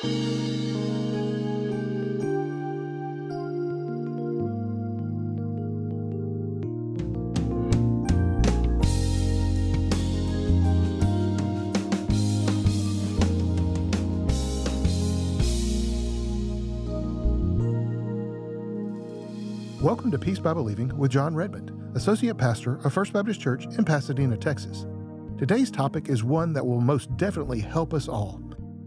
Welcome to Peace by Believing with Jon Redmond, Associate Pastor of First Baptist Church in Pasadena, Texas. Today's topic is one that will most definitely help us all.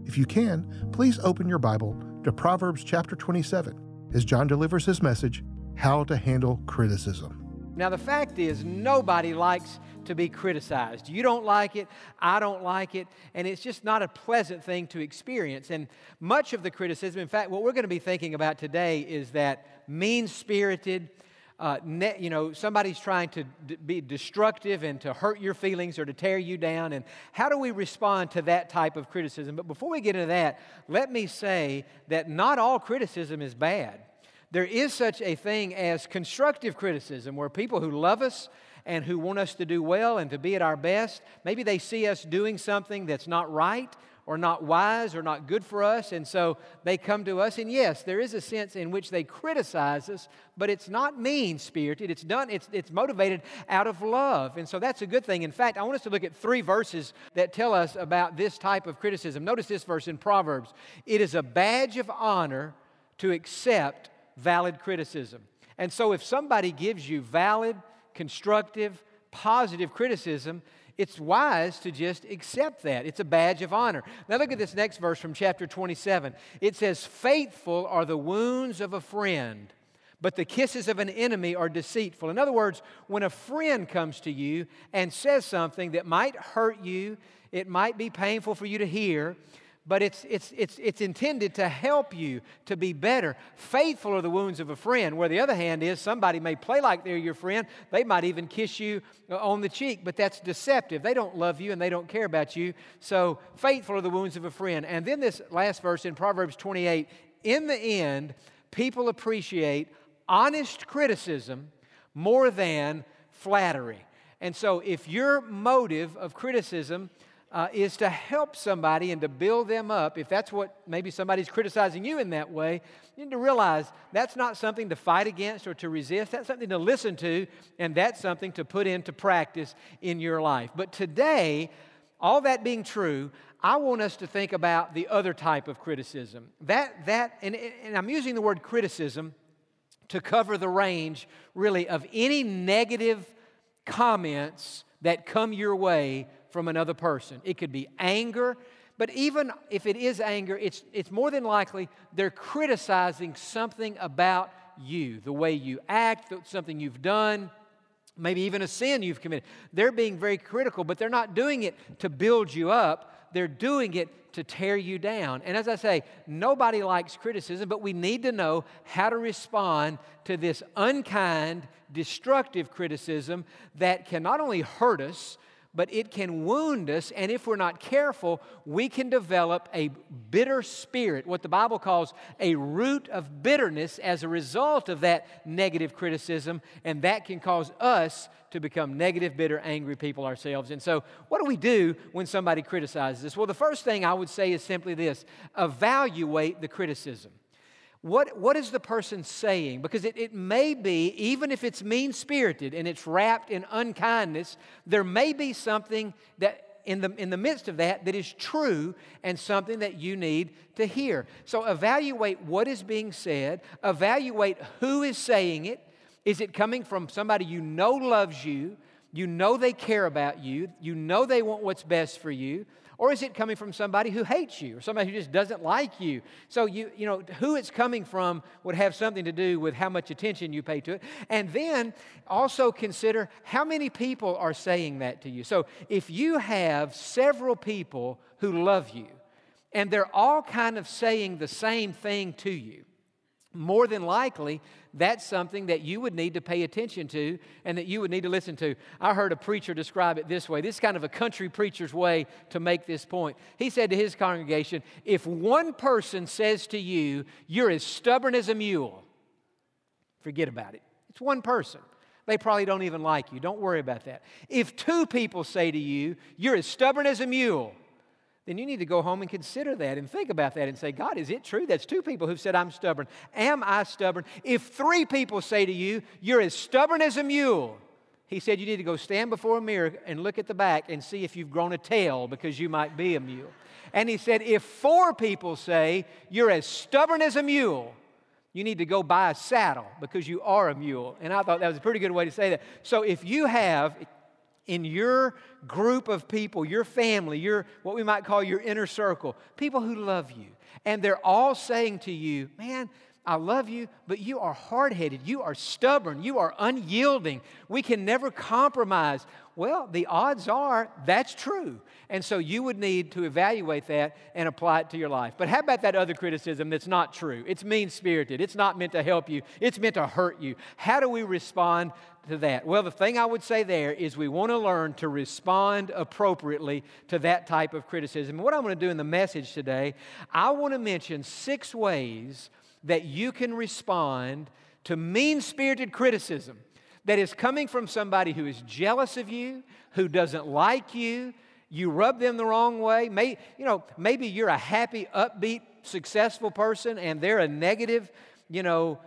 If you can, please open your Bible to Proverbs chapter 27 as Jon delivers his message, How to Handle Criticism. Now, the fact is, nobody likes to be criticized. You don't like it, I don't like it, and it's just not a pleasant thing to experience. And much of the criticism, in fact, what we're going to be thinking about today is that mean spirited, uh, ne- you know, somebody's trying to d- be destructive and to hurt your feelings or to tear you down. And how do we respond to that type of criticism? But before we get into that, let me say that not all criticism is bad. There is such a thing as constructive criticism where people who love us and who want us to do well and to be at our best, maybe they see us doing something that's not right or not wise or not good for us, and so they come to us. And yes, there is a sense in which they criticize us, but it's not mean spirited. It's done, it's, it's motivated out of love. And so that's a good thing. In fact, I want us to look at three verses that tell us about this type of criticism. Notice this verse in Proverbs it is a badge of honor to accept valid criticism. And so if somebody gives you valid, constructive, positive criticism, it's wise to just accept that. It's a badge of honor. Now, look at this next verse from chapter 27. It says, Faithful are the wounds of a friend, but the kisses of an enemy are deceitful. In other words, when a friend comes to you and says something that might hurt you, it might be painful for you to hear, but it's, it's, it's, it's intended to help you to be better. Faithful are the wounds of a friend, where the other hand is somebody may play like they're your friend. They might even kiss you uh, on the cheek, but that's deceptive. They don't love you and they don't care about you. So, faithful are the wounds of a friend. And then this last verse in Proverbs 28 in the end, people appreciate honest criticism more than flattery. And so, if your motive of criticism uh, is to help somebody and to build them up. If that's what maybe somebody's criticizing you in that way, you need to realize that's not something to fight against or to resist. That's something to listen to, and that's something to put into practice in your life. But today, all that being true, I want us to think about the other type of criticism. That, that, and, and I'm using the word criticism to cover the range, really, of any negative comments that come your way from another person. It could be anger, but even if it is anger, it's, it's more than likely they're criticizing something about you, the way you act, something you've done, maybe even a sin you've committed. They're being very critical, but they're not doing it to build you up, they're doing it to tear you down. And as I say, nobody likes criticism, but we need to know how to respond to this unkind, destructive criticism that can not only hurt us, but it can wound us, and if we're not careful, we can develop a bitter spirit, what the Bible calls a root of bitterness as a result of that negative criticism, and that can cause us to become negative, bitter, angry people ourselves. And so, what do we do when somebody criticizes us? Well, the first thing I would say is simply this evaluate the criticism. What, what is the person saying? Because it, it may be, even if it's mean spirited and it's wrapped in unkindness, there may be something that in the, in the midst of that that is true and something that you need to hear. So evaluate what is being said, evaluate who is saying it. Is it coming from somebody you know loves you? You know they care about you. You know they want what's best for you. Or is it coming from somebody who hates you or somebody who just doesn't like you? So, you, you know, who it's coming from would have something to do with how much attention you pay to it. And then also consider how many people are saying that to you. So, if you have several people who love you and they're all kind of saying the same thing to you, more than likely, that's something that you would need to pay attention to and that you would need to listen to. I heard a preacher describe it this way. This is kind of a country preacher's way to make this point. He said to his congregation, If one person says to you, You're as stubborn as a mule, forget about it. It's one person. They probably don't even like you. Don't worry about that. If two people say to you, You're as stubborn as a mule, then you need to go home and consider that and think about that and say, God, is it true? That's two people who've said, I'm stubborn. Am I stubborn? If three people say to you, You're as stubborn as a mule, he said, You need to go stand before a mirror and look at the back and see if you've grown a tail because you might be a mule. And he said, If four people say, You're as stubborn as a mule, you need to go buy a saddle because you are a mule. And I thought that was a pretty good way to say that. So if you have in your group of people, your family, your what we might call your inner circle, people who love you, and they're all saying to you, man, I love you, but you are hard headed. You are stubborn. You are unyielding. We can never compromise. Well, the odds are that's true. And so you would need to evaluate that and apply it to your life. But how about that other criticism that's not true? It's mean spirited. It's not meant to help you, it's meant to hurt you. How do we respond to that? Well, the thing I would say there is we want to learn to respond appropriately to that type of criticism. And what I'm going to do in the message today, I want to mention six ways that you can respond to mean spirited criticism that is coming from somebody who is jealous of you, who doesn't like you, you rub them the wrong way. May, you know, maybe you're a happy, upbeat, successful person and they're a negative, you know,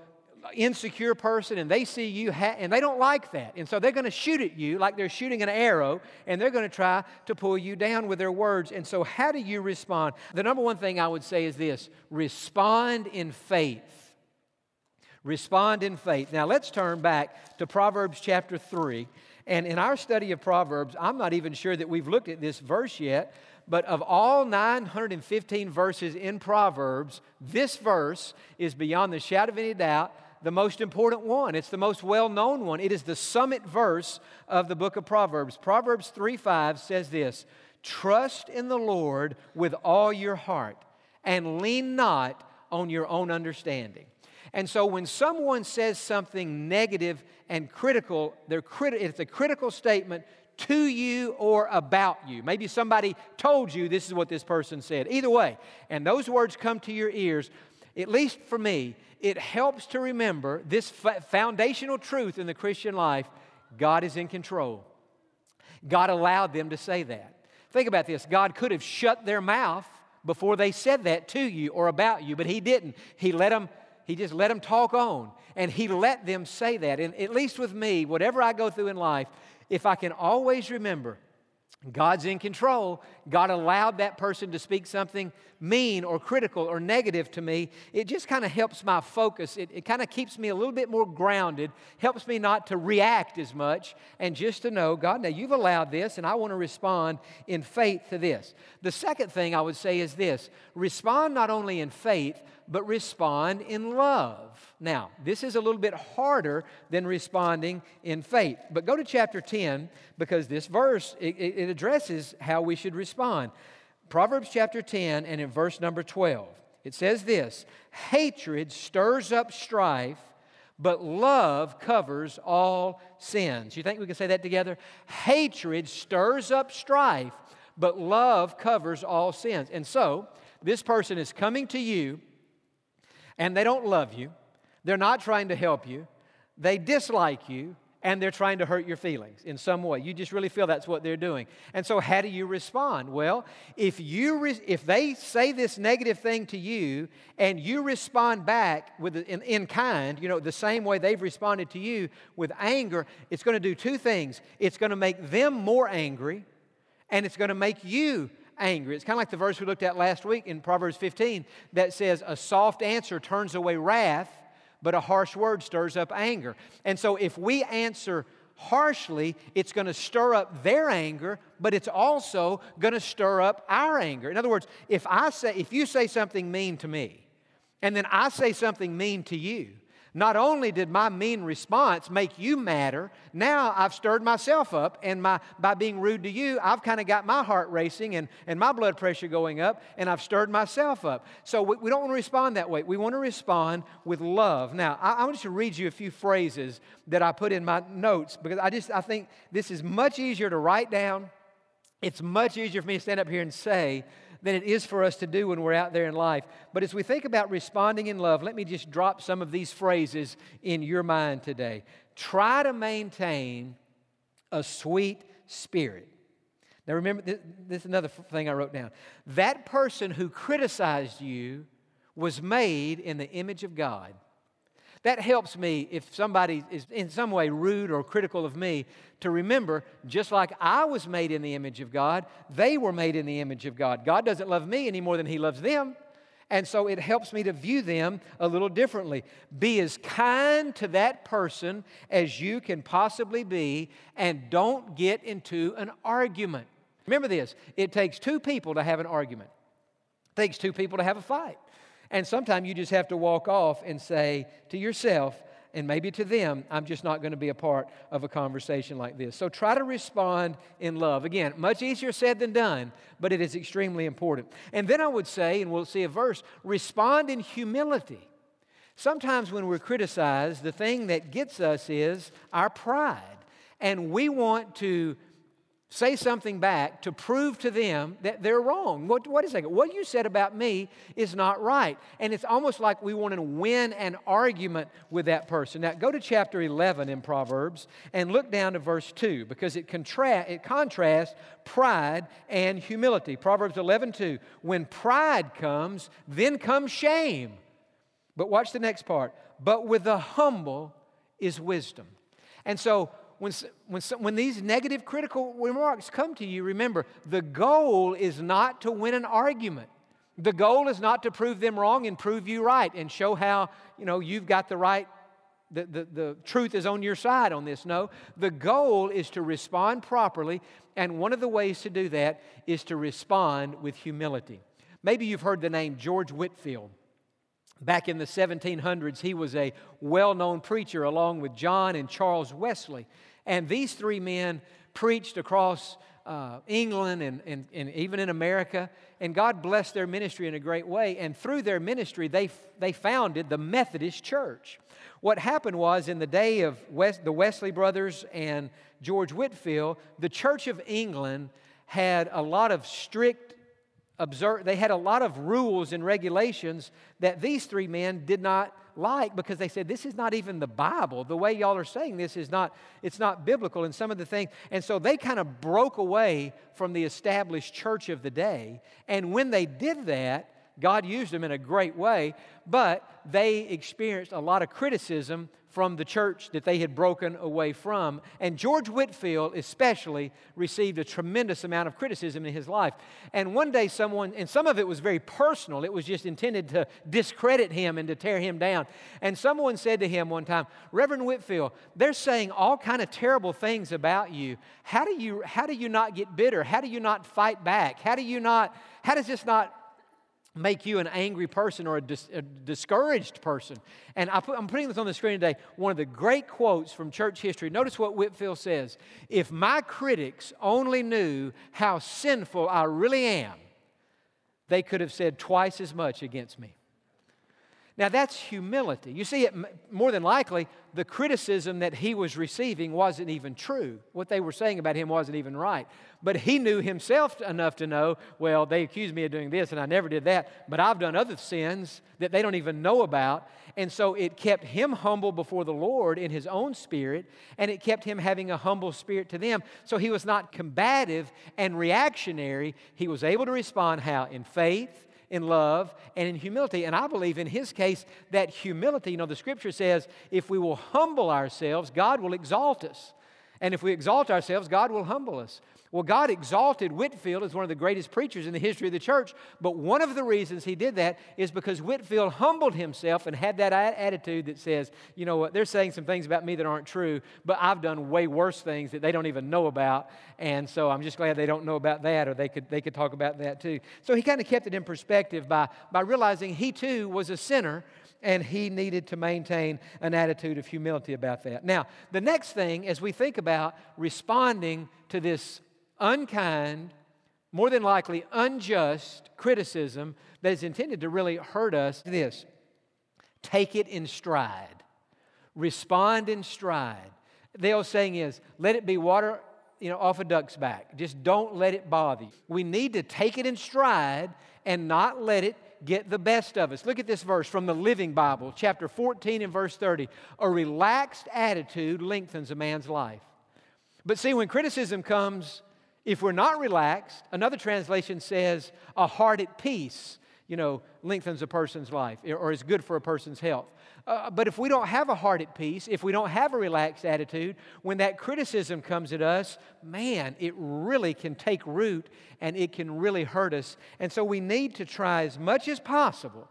insecure person and they see you ha- and they don't like that. And so they're going to shoot at you like they're shooting an arrow and they're going to try to pull you down with their words. And so, how do you respond? The number one thing I would say is this respond in faith. Respond in faith. Now, let's turn back to Proverbs chapter 3. And in our study of Proverbs, I'm not even sure that we've looked at this verse yet, but of all 915 verses in Proverbs, this verse is beyond the shadow of any doubt the most important one. It's the most well known one. It is the summit verse of the book of Proverbs. Proverbs 3 5 says this Trust in the Lord with all your heart and lean not on your own understanding. And so when someone says something negative and critical, they're criti- it's a critical statement to you or about you. Maybe somebody told you this is what this person said. Either way, and those words come to your ears, at least for me, it helps to remember this foundational truth in the Christian life God is in control. God allowed them to say that. Think about this God could have shut their mouth before they said that to you or about you, but He didn't. He let them. He just let them talk on and he let them say that. And at least with me, whatever I go through in life, if I can always remember God's in control. God allowed that person to speak something mean or critical or negative to me. It just kind of helps my focus. It, it kind of keeps me a little bit more grounded, helps me not to react as much, and just to know, God, now you've allowed this, and I want to respond in faith to this. The second thing I would say is this respond not only in faith, but respond in love. Now, this is a little bit harder than responding in faith. But go to chapter 10 because this verse it, it addresses how we should respond. Proverbs chapter 10 and in verse number 12. It says this, hatred stirs up strife, but love covers all sins. You think we can say that together? Hatred stirs up strife, but love covers all sins. And so, this person is coming to you and they don't love you, they're not trying to help you, they dislike you, and they're trying to hurt your feelings in some way. You just really feel that's what they're doing. And so, how do you respond? Well, if, you re- if they say this negative thing to you and you respond back with in, in kind, you know, the same way they've responded to you with anger, it's going to do two things. It's going to make them more angry, and it's going to make you angry. It's kind of like the verse we looked at last week in Proverbs 15 that says, A soft answer turns away wrath, but a harsh word stirs up anger. And so if we answer harshly, it's going to stir up their anger, but it's also going to stir up our anger. In other words, if I say if you say something mean to me, and then I say something mean to you, not only did my mean response make you madder, now I've stirred myself up, and my, by being rude to you, I've kind of got my heart racing and, and my blood pressure going up, and I've stirred myself up. So we, we don't want to respond that way. We want to respond with love. Now, I, I want to read you a few phrases that I put in my notes because I just I think this is much easier to write down. It's much easier for me to stand up here and say than it is for us to do when we're out there in life. But as we think about responding in love, let me just drop some of these phrases in your mind today. Try to maintain a sweet spirit. Now, remember, this, this is another thing I wrote down. That person who criticized you was made in the image of God. That helps me if somebody is in some way rude or critical of me to remember just like I was made in the image of God, they were made in the image of God. God doesn't love me any more than He loves them. And so it helps me to view them a little differently. Be as kind to that person as you can possibly be, and don't get into an argument. Remember this it takes two people to have an argument, it takes two people to have a fight. And sometimes you just have to walk off and say to yourself, and maybe to them, I'm just not going to be a part of a conversation like this. So try to respond in love. Again, much easier said than done, but it is extremely important. And then I would say, and we'll see a verse, respond in humility. Sometimes when we're criticized, the thing that gets us is our pride. And we want to say something back to prove to them that they're wrong. What, what is that? What you said about me is not right. And it's almost like we want to win an argument with that person. Now, go to chapter 11 in Proverbs and look down to verse 2 because it, contra- it contrasts pride and humility. Proverbs 11 2. When pride comes, then comes shame. But watch the next part. But with the humble is wisdom. And so, when, when, when these negative critical remarks come to you, remember the goal is not to win an argument. The goal is not to prove them wrong and prove you right and show how you know you've got the right the, the, the truth is on your side on this. No, the goal is to respond properly, and one of the ways to do that is to respond with humility. Maybe you've heard the name George Whitefield. Back in the 1700s, he was a well known preacher along with John and Charles Wesley. And these three men preached across uh, England and, and, and even in America. And God blessed their ministry in a great way. And through their ministry, they, they founded the Methodist Church. What happened was in the day of West, the Wesley brothers and George Whitefield, the Church of England had a lot of strict observe, they had a lot of rules and regulations that these three men did not like because they said this is not even the bible. The way y'all are saying this is not it's not biblical and some of the things. And so they kind of broke away from the established church of the day. And when they did that god used them in a great way but they experienced a lot of criticism from the church that they had broken away from. And George Whitefield, especially, received a tremendous amount of criticism in his life. And one day, someone, and some of it was very personal, it was just intended to discredit him and to tear him down. And someone said to him one time, Reverend Whitefield, they're saying all kind of terrible things about you. How do you, how do you not get bitter? How do you not fight back? How do you not, how does this not make you an angry person or a, dis- a discouraged person. And I am putting this on the screen today. One of the great quotes from church history. Notice what Whitefield says If my critics only knew how sinful I really am, they could have said twice as much against me. Now, that's humility. You see, it, more than likely, the criticism that he was receiving wasn't even true. What they were saying about him wasn't even right. But he knew himself enough to know, well, they accused me of doing this and I never did that, but I've done other sins that they don't even know about. And so it kept him humble before the Lord in his own spirit, and it kept him having a humble spirit to them. So he was not combative and reactionary. He was able to respond how? In faith in love, and in humility. And I believe in his case that humility, you know, the scripture says if we will humble ourselves, God will exalt us. And if we exalt ourselves, God will humble us. Well, God exalted Whitefield as one of the greatest preachers in the history of the church, but one of the reasons he did that is because Whitefield humbled himself and had that attitude that says, you know what, they're saying some things about me that aren't true, but I've done way worse things that they don't even know about, and so I'm just glad they don't know about that, or they could, they could talk about that too. So he kind of kept it in perspective by, by realizing he too was a sinner and he needed to maintain an attitude of humility about that. Now, the next thing, as we think about responding to this unkind, more than likely unjust criticism that is intended to really hurt us, this take it in stride, respond in stride. The old saying is, let it be water you know, off a duck's back. Just don't let it bother you. We need to take it in stride and not let it get the best of us. Look at this verse from the Living Bible, chapter 14 and verse 30. A relaxed attitude lengthens a man's life. But see, when criticism comes If we're not relaxed, another translation says a heart at peace, you know, lengthens a person's life or is good for a person's health. Uh, but if we don't have a heart at peace, if we don't have a relaxed attitude, when that criticism comes at us, man, it really can take root and it can really hurt us. And so we need to try as much as possible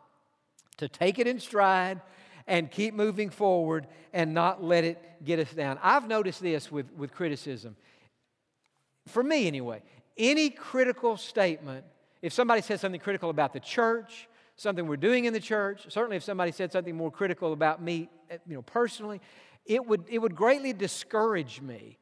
to take it in stride and keep moving forward and not let it get us down. I've noticed this with, with criticism. For me, anyway, any critical statement, if somebody says something critical about the church, something we're doing in the church, certainly if somebody said something more critical about me, eh, you know, personally, it would, it would greatly discourage me.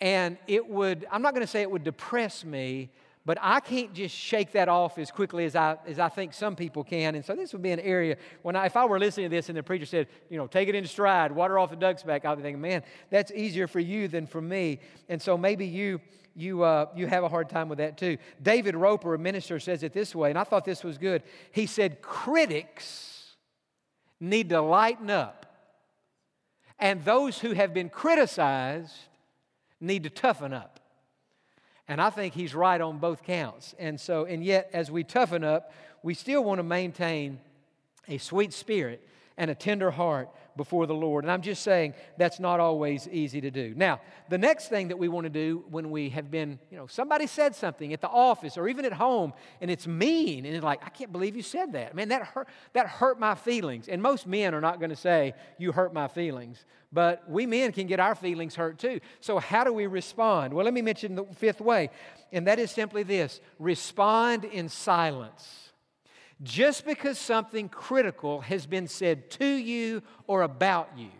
And it would, I'm not going to say it would depress me, but I can't just shake that off as quickly as I, as I think some people can. And so this would be an area when I, if I were listening to this and the preacher said, you know, take it in stride, water off the duck's back, I'd be thinking, man, that's easier for you than for me. And so maybe you, you, uh, you have a hard time with that too. David Roper, a minister, says it this way, and I thought this was good. He said, Critics need to lighten up, and those who have been criticized need to toughen up. And I think he's right on both counts. And so, and yet, as we toughen up, we still want to maintain a sweet spirit and a tender heart before the Lord. And I'm just saying that's not always easy to do. Now, the next thing that we want to do when we have been, you know, somebody said something at the office or even at home and it's mean and it's like, I can't believe you said that. Man, that hurt, that hurt my feelings. And most men are not going to say, You hurt my feelings. But we men can get our feelings hurt too. So, how do we respond? Well, let me mention the fifth way, and that is simply this respond in silence. Just because something critical has been said to you or about you,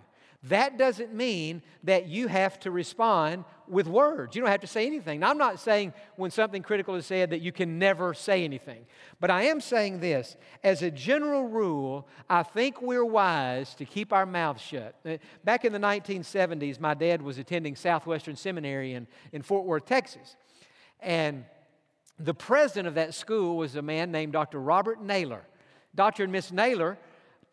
that doesn't mean that you have to respond with words. You don't have to say anything. Now, I'm not saying when something critical is said that you can never say anything. But I am saying this as a general rule, I think we're wise to keep our mouths shut. Uh, back in the 1970s, my dad was attending Southwestern Seminary in, in Fort Worth, Texas. And the president of that school was a man named Dr. Robert Naylor. Dr. and Miss Naylor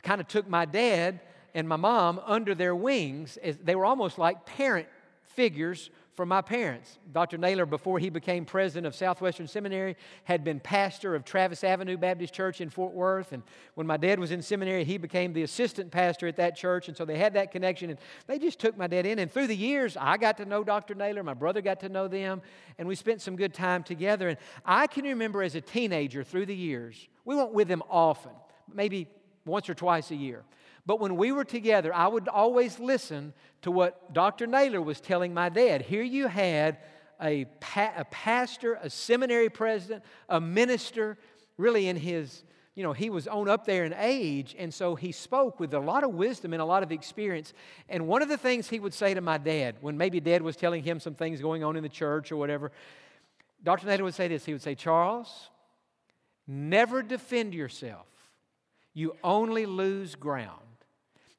kind of took my dad and my mom under their wings. As they were almost like parent figures for my parents. Dr. Naylor, before he became president of Southwestern Seminary, had been pastor of Travis Avenue Baptist Church in Fort Worth. And when my dad was in seminary, he became the assistant pastor at that church. And so they had that connection. And they just took my dad in. And through the years, I got to know Dr. Naylor. My brother got to know them. And we spent some good time together. And I can remember as a teenager through the years, we went with them often, maybe once or twice a year. But when we were together, I would always listen to what Dr. Naylor was telling my dad. Here you had a, pa- a pastor, a seminary president, a minister, really in his, you know, he was on up there in age, and so he spoke with a lot of wisdom and a lot of experience. And one of the things he would say to my dad, when maybe dad was telling him some things going on in the church or whatever, Dr. Naylor would say this. He would say, Charles, never defend yourself. You only lose ground.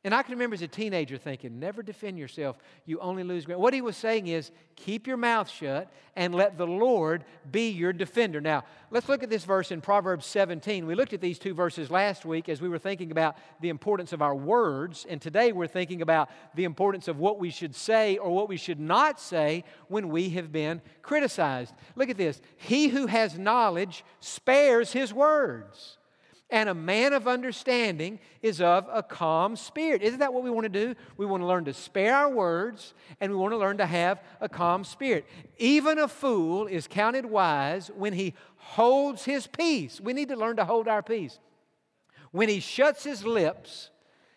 And I can remember as a teenager thinking, never defend yourself, you only lose ground. What he was saying is, keep your mouth shut and let the Lord be your defender. Now, let's look at this verse in Proverbs 17. We looked at these two verses last week as we were thinking about the importance of our words, and today we're thinking about the importance of what we should say or what we should not say when we have been criticized. Look at this He who has knowledge spares his words and a man of understanding is of a calm spirit. Isn't that what we want to do? We want to learn to spare our words and we want to learn to have a calm spirit. Even a fool is counted wise when he holds his peace. We need to learn to hold our peace. When he shuts his lips,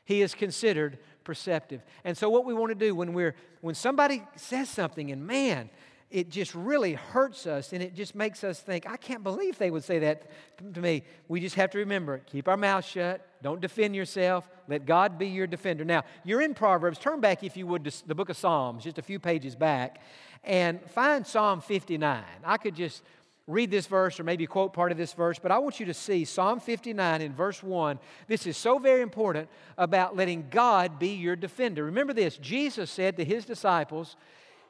he is considered perceptive. And so what we want to do when we're when somebody says something and man, it just really hurts us and it just makes us think, I can't believe they would say that to me. We just have to remember keep our mouth shut, don't defend yourself, let God be your defender. Now, you're in Proverbs. Turn back, if you would, to the book of Psalms, just a few pages back, and find Psalm 59. I could just read this verse or maybe quote part of this verse, but I want you to see Psalm 59 in verse 1. This is so very important about letting God be your defender. Remember this Jesus said to his disciples,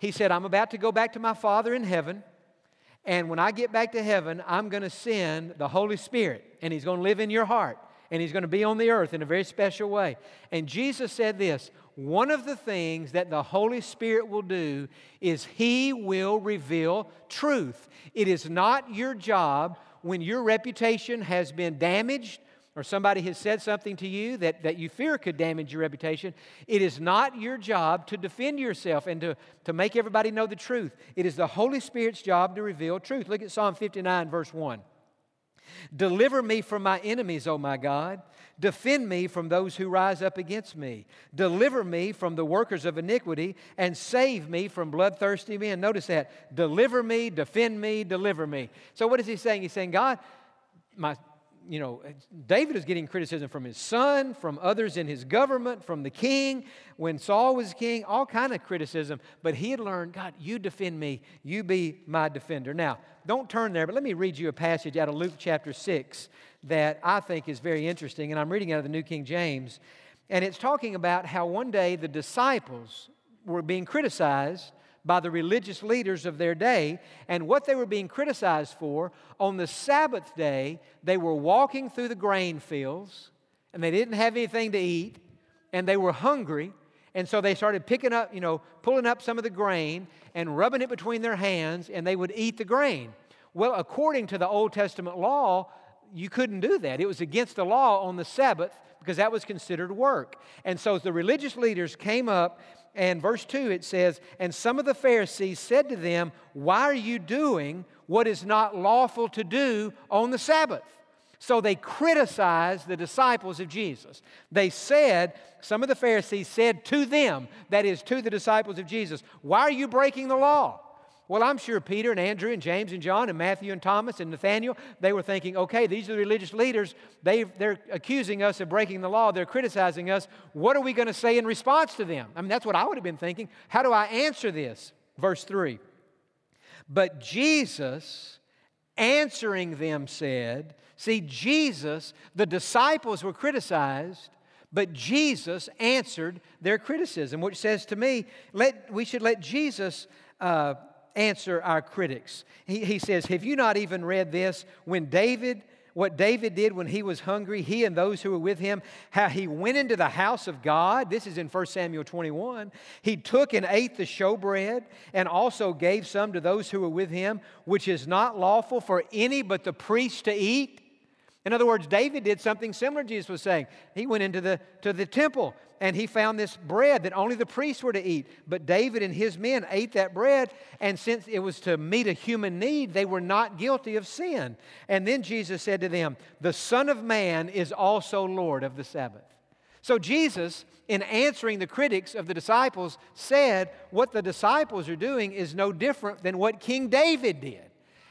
he said, I'm about to go back to my Father in heaven. And when I get back to heaven, I'm going to send the Holy Spirit, and He's going to live in your heart. and he's going to be on the earth in a very special way. And Jesus said this one of the things that the Holy Spirit will do is he will reveal truth. It is not your job when your reputation has been damaged or somebody has said something to you that, that you fear could damage your reputation, it is not your job to defend yourself and to, to make everybody know the truth. It is the Holy Spirit's job to reveal truth. Look at Psalm 59, verse 1. Deliver me from my enemies, O my God. Defend me from those who rise up against me. Deliver me from the workers of iniquity and save me from bloodthirsty men. Notice that. Deliver me, defend me, deliver me. So, what is he saying? He's saying, God, my you know, David is getting criticism from his son, from others in his government, from the king. When Saul was king, all kind of criticism. But he had learned, God, you defend me. You be my defender. Now, don't turn there, but let me read you a passage out of Luke chapter 6 that I think is very interesting. And I'm reading out of the New King James. And it's talking about how one day the disciples were being criticized by the religious leaders of their day and what they were being criticized for. On the Sabbath day, they were walking through the grain fields and they didn't have anything to eat and they were hungry. And so they started picking up, you know, pulling up some of the grain and rubbing it between their hands and they would eat the grain. Well, according to the Old Testament law, you couldn't do that. It was against the law on the Sabbath because that was considered work. And so the religious leaders came up and verse 2 it says, And some of the Pharisees said to them, Why are you doing what is not lawful to do on the Sabbath? So they criticized the disciples of Jesus. They said, some of the Pharisees said to them, that is, to the disciples of Jesus, Why are you breaking the law? Well, I'm sure Peter and Andrew and James and John and Matthew and Thomas and Nathaniel, they were thinking, okay, these are the religious leaders. they they're accusing us of breaking the law. They're criticizing us. What are we going to say in response to them? I mean, that's what I would have been thinking. How do I answer this? Verse 3. But Jesus, answering them, said, See, Jesus, the disciples were criticized, but Jesus answered their criticism, which says to me, let, we should let Jesus. Uh, answer our critics. He, he says, Have you not even read this? When David, what David did when he was hungry, he and those who were with him, how he went into the house of God. This is in 1 Samuel 21. He took and ate the showbread and also gave some to those who were with him, which is not lawful for any but the priest to eat. In other words, David did something similar, Jesus was saying. He went into the, to the temple and he found this bread that only the priests were to eat. But David and his men ate that bread, and since it was to meet a human need, they were not guilty of sin. And then Jesus said to them, The Son of Man is also Lord of the Sabbath. So Jesus, in answering the critics of the disciples, said, What the disciples are doing is no different than what King David did.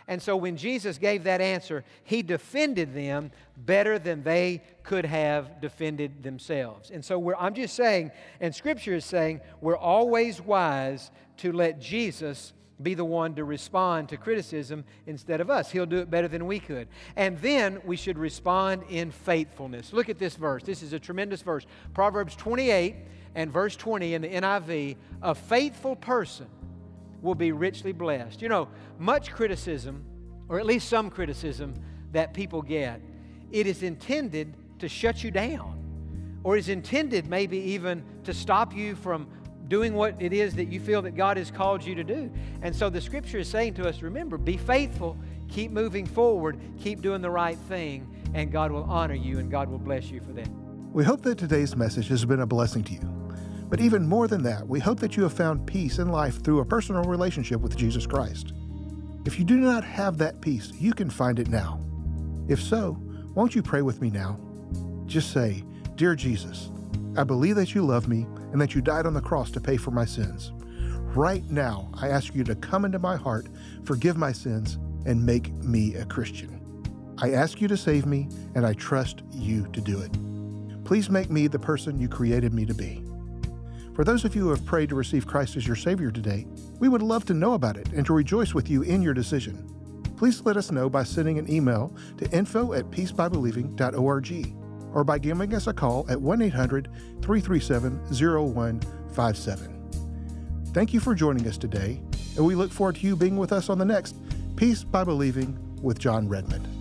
And so when Jesus gave that answer, he defended them better than they could have defended themselves. And so I'm just saying, and Scripture is saying, we're always wise to let Jesus be the one to respond to criticism instead of us. He'll do it better than we could. And then we should respond in faithfulness. Look at this verse. This is a tremendous verse. Proverbs 28 and verse 20 in the NIV. A faithful person will be richly blessed. You know, much criticism, or at least some criticism that people get, it is intended to shut you down, or is intended maybe even to stop you from doing what it is that you feel that God has called you to do. And so the scripture is saying to us remember, be faithful, keep moving forward, keep doing the right thing, and God will honor you and God will bless you for that. We hope that today's message has been a blessing to you. But even more than that, we hope that you have found peace in life through a personal relationship with Jesus Christ. If you do not have that peace, you can find it now. If so, won't you pray with me now? Just say, Dear Jesus, I believe that you love me and that you died on the cross to pay for my sins. Right now, I ask you to come into my heart, forgive my sins, and make me a Christian. I ask you to save me, and I trust you to do it. Please make me the person you created me to be. For those of you who have prayed to receive Christ as your Savior today, we would love to know about it and to rejoice with you in your decision. Please let us know by sending an email to info at peacebybelieving.org or by giving us a call at 1 800 337 0157. Thank you for joining us today, and we look forward to you being with us on the next Peace by Believing with Jon Redmond.